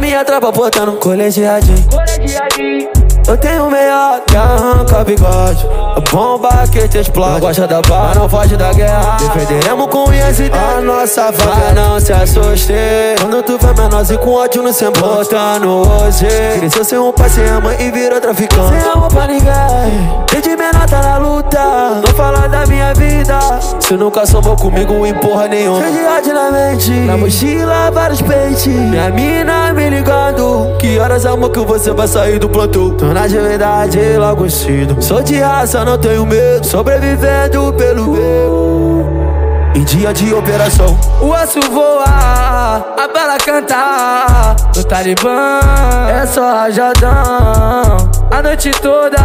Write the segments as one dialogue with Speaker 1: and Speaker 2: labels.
Speaker 1: minha tropa botando colegiadinho. Eu tenho o melhor que arranca bigode. A bomba que te explode. Não gosta da barra, não foge da guerra. Defenderemos com unhas e A nossa vaga não se assuste. Quando tu vê menor e com ódio no semblante. Botando hoje. Cresceu sem um pai, sem a mãe e virou traficante. Sem amor pra ninguém Se nunca somou comigo, empurra nenhum Cheio de ódio na mente Na mochila, vários peitos. Minha mina me ligando. Que horas, amor, que você vai sair do plantão Tô na de verdade, logo cedo. Sou de raça, não tenho medo. Sobrevivendo pelo meu. Em dia de operação, o osso voa, Talibã é só rajadão. A noite toda,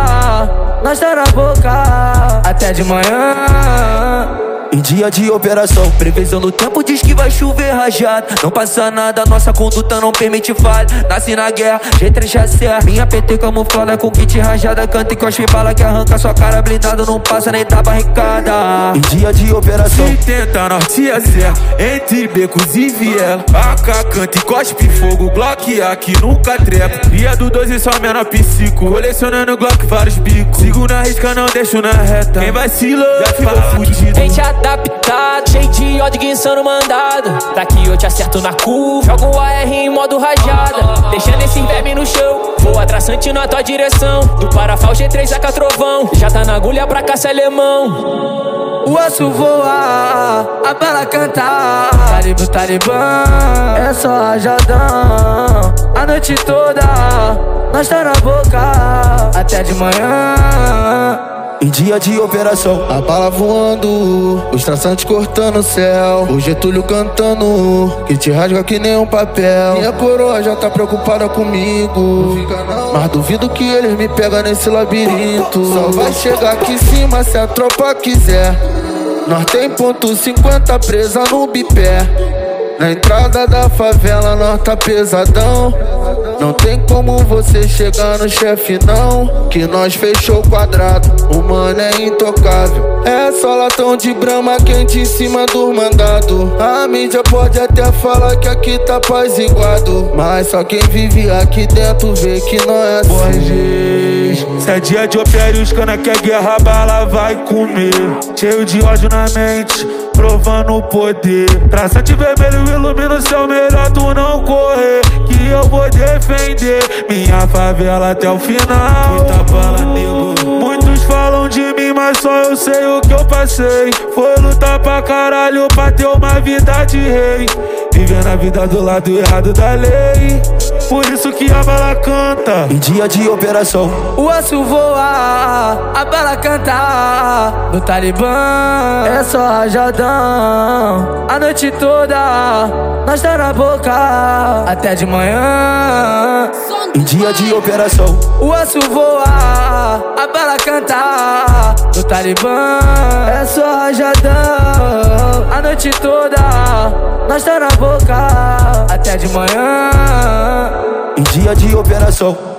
Speaker 1: nós tá na boca, até de manhã. Em dia de operação, previsão do tempo diz que vai chover rajado. Não passa nada, nossa conduta não permite falha. Nasci na guerra, G3 já serra. Minha PT camuflada com kit rajada. Canta e cospe bala que arranca sua cara blindada. Não passa nem tá barricada. Em dia de operação,
Speaker 2: se tenta norte a serra. Entre becos e viela. AK canta e cospe fogo. Glock aqui nunca trepa. E a do 12 só menor psico. Colecionando Glock vários bicos. Sigo na risca, não deixo na reta. Quem vacilou já ficou fudido
Speaker 3: adaptado, cheio de ódio guinçando mandado. Daqui eu te acerto na curva, jogo o AR em modo rajada. Deixando esse verme no chão, vou atraçante na tua direção. Do Parafal G3 AK Trovão, já tá na agulha pra caça alemão.
Speaker 1: O osso voa, a bala canta. Talibã, Talibã, é só rajadão. A noite toda, nós tá na boca, até de manhã. Em dia de operação, a bala voando, os traçantes cortando o céu, o Getúlio cantando, que te rasga que nem um papel. Minha coroa já tá preocupada comigo, mas duvido que eles me pegam nesse labirinto. Só vai chegar aqui em cima se a tropa quiser. Nós tem ponto 50 presa no bipé. Na entrada da favela nós tá pesadão. Não tem como você chegar no chefe não. Que nós fechou o quadrado, o mano é intocável. É só latão de brama quente em cima do mandado. A mídia pode até falar que aqui tá apaziguado. Mas só quem vive aqui dentro vê que não é assim
Speaker 2: Se é dia de operar os cana que a guerra bala vai comer Cheio de ódio na mente provando o poder. Traçante vermelho ilumina o céu, melhor tu não correr. Que eu vou defender minha favela até o final. Muita bala, nego. Muitos falam de mim, mas só eu sei o que eu passei. Foi lutar pra caralho pra ter uma vida de rei. Vivendo a vida do lado errado da lei. Isso que a bala canta. Em dia de operação, o osso voa, a bala canta. No Talibã é só rajadão. A noite toda, nós tá na boca. Até de manhã. Em dia de operação, o osso voa, a bala canta. No Talibã é só rajadão. A noite toda, nós tá na boca. Até de manhã. Em dia de operação